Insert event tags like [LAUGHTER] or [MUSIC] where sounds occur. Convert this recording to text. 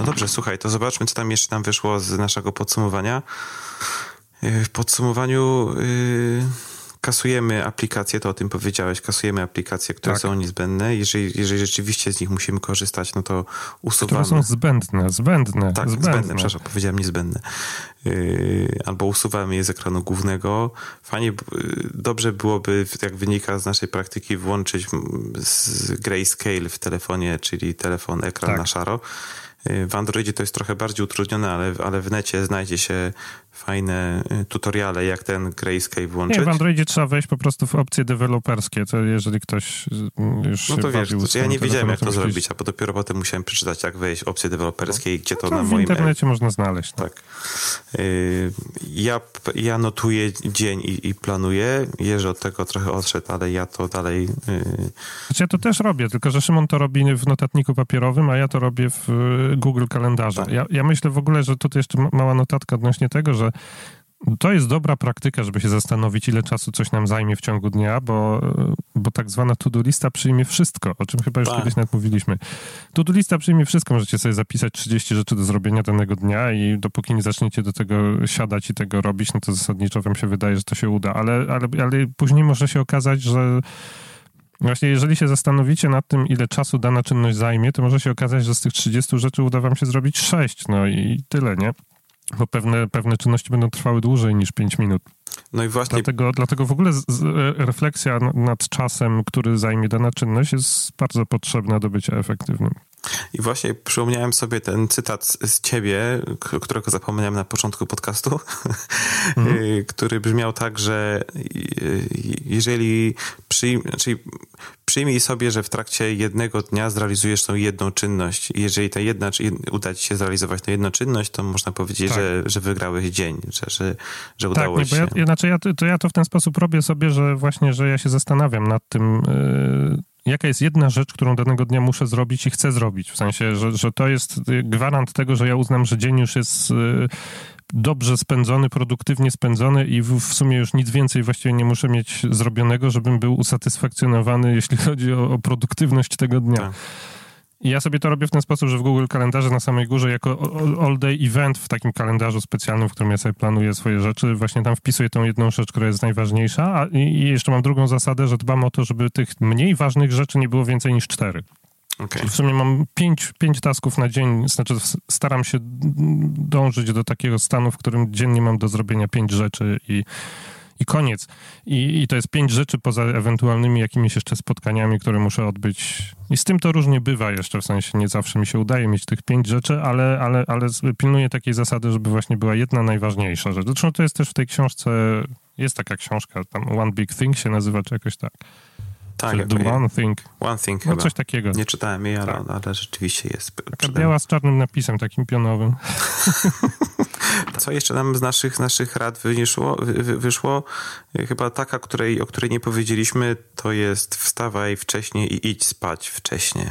No dobrze, słuchaj, to zobaczmy, co tam jeszcze nam wyszło z naszego podsumowania. W podsumowaniu yy, kasujemy aplikacje, to o tym powiedziałeś, kasujemy aplikacje, które tak. są niezbędne. Jeżeli, jeżeli rzeczywiście z nich musimy korzystać, no to usuwamy. Które są zbędne, zbędne. Tak, zbędne, zbędne przepraszam, powiedziałem niezbędne. Yy, albo usuwamy je z ekranu głównego. Fajnie, yy, dobrze byłoby, jak wynika z naszej praktyki, włączyć grayscale w telefonie, czyli telefon, ekran tak. na szaro. Yy, w Androidzie to jest trochę bardziej utrudnione, ale, ale w necie znajdzie się fajne y, tutoriale, jak ten grayscale włączyć. Nie, w Androidzie trzeba wejść po prostu w opcje deweloperskie, to jeżeli ktoś już No to wiesz, to ja nie wiedziałem jak to zrobić, a dopiero potem musiałem przeczytać, jak wejść w opcje deweloperskie i gdzie to, no to na w moim... w internecie można znaleźć. No. Tak. Y, ja, ja notuję dzień i, i planuję. Jerzy od tego trochę odszedł, ale ja to dalej... Y, znaczy ja to też robię, tylko że Szymon to robi w notatniku papierowym, a ja to robię w Google Kalendarzu. Tak. Ja, ja myślę w ogóle, że tutaj jeszcze mała notatka odnośnie tego, że to jest dobra praktyka, żeby się zastanowić, ile czasu coś nam zajmie w ciągu dnia, bo, bo tak zwana to-do lista przyjmie wszystko, o czym chyba już tak. kiedyś nawet mówiliśmy. To-do lista przyjmie wszystko, możecie sobie zapisać 30 rzeczy do zrobienia danego dnia i dopóki nie zaczniecie do tego siadać i tego robić, no to zasadniczo wam się wydaje, że to się uda, ale, ale, ale później może się okazać, że Właśnie, jeżeli się zastanowicie nad tym, ile czasu dana czynność zajmie, to może się okazać, że z tych 30 rzeczy uda wam się zrobić 6, no i tyle, nie? bo pewne, pewne czynności będą trwały dłużej niż 5 minut. No i właśnie. Dlatego, dlatego w ogóle z, z, refleksja nad czasem, który zajmie dana czynność, jest bardzo potrzebna do bycia efektywnym. I właśnie przypomniałem sobie ten cytat z ciebie, którego zapomniałem na początku podcastu, [LAUGHS] mhm. który brzmiał tak, że jeżeli przyjm, czyli przyjmij sobie, że w trakcie jednego dnia zrealizujesz tą jedną czynność. Jeżeli ta jedna, czy uda ci się zrealizować tę jedną czynność, to można powiedzieć, tak. że, że wygrałeś dzień, że, że, że tak, udało nie, się. Ja, znaczy ja, to ja to w ten sposób robię sobie, że właśnie, że ja się zastanawiam nad tym, jaka jest jedna rzecz, którą danego dnia muszę zrobić i chcę zrobić. W sensie, że, że to jest gwarant tego, że ja uznam, że dzień już jest y, dobrze spędzony, produktywnie spędzony i w, w, sumie już nic więcej właściwie nie muszę mieć zrobionego, żebym był usatysfakcjonowany, jeśli [LAUGHS] chodzi o, o produktywność tego dnia. Tak. Ja sobie to robię w ten sposób, że w Google Kalendarze na samej górze jako all day event w takim kalendarzu specjalnym, w którym ja sobie planuję swoje rzeczy, właśnie tam wpisuję tą jedną rzecz, która jest najważniejsza a, i, jeszcze mam drugą zasadę, że dbam o to, żeby tych mniej ważnych rzeczy nie było więcej niż cztery. Okay. w sumie mam pięć, pięć tasków na dzień, znaczy staram się dążyć do takiego stanu, w którym dziennie mam do zrobienia pięć rzeczy i i koniec. I, I to jest pięć rzeczy poza ewentualnymi jakimiś jeszcze spotkaniami, które muszę odbyć. I z tym to różnie bywa jeszcze, w sensie nie zawsze mi się udaje mieć tych pięć rzeczy, ale, ale, ale pilnuję takiej zasady, żeby właśnie była jedna najważniejsza rzecz. Zresztą to jest też w tej książce, jest taka książka, tam One Big Thing się nazywa, czy jakoś tak. Tak, One Thing. One Thing no, chyba. coś takiego. Nie czytałem jej, ale, tak. ale rzeczywiście jest. Taka biała z czarnym napisem, takim pionowym. [LAUGHS] Co jeszcze nam z naszych, naszych rad wyszło, wyszło? Chyba taka, której, o której nie powiedzieliśmy, to jest wstawaj wcześniej i idź spać wcześniej.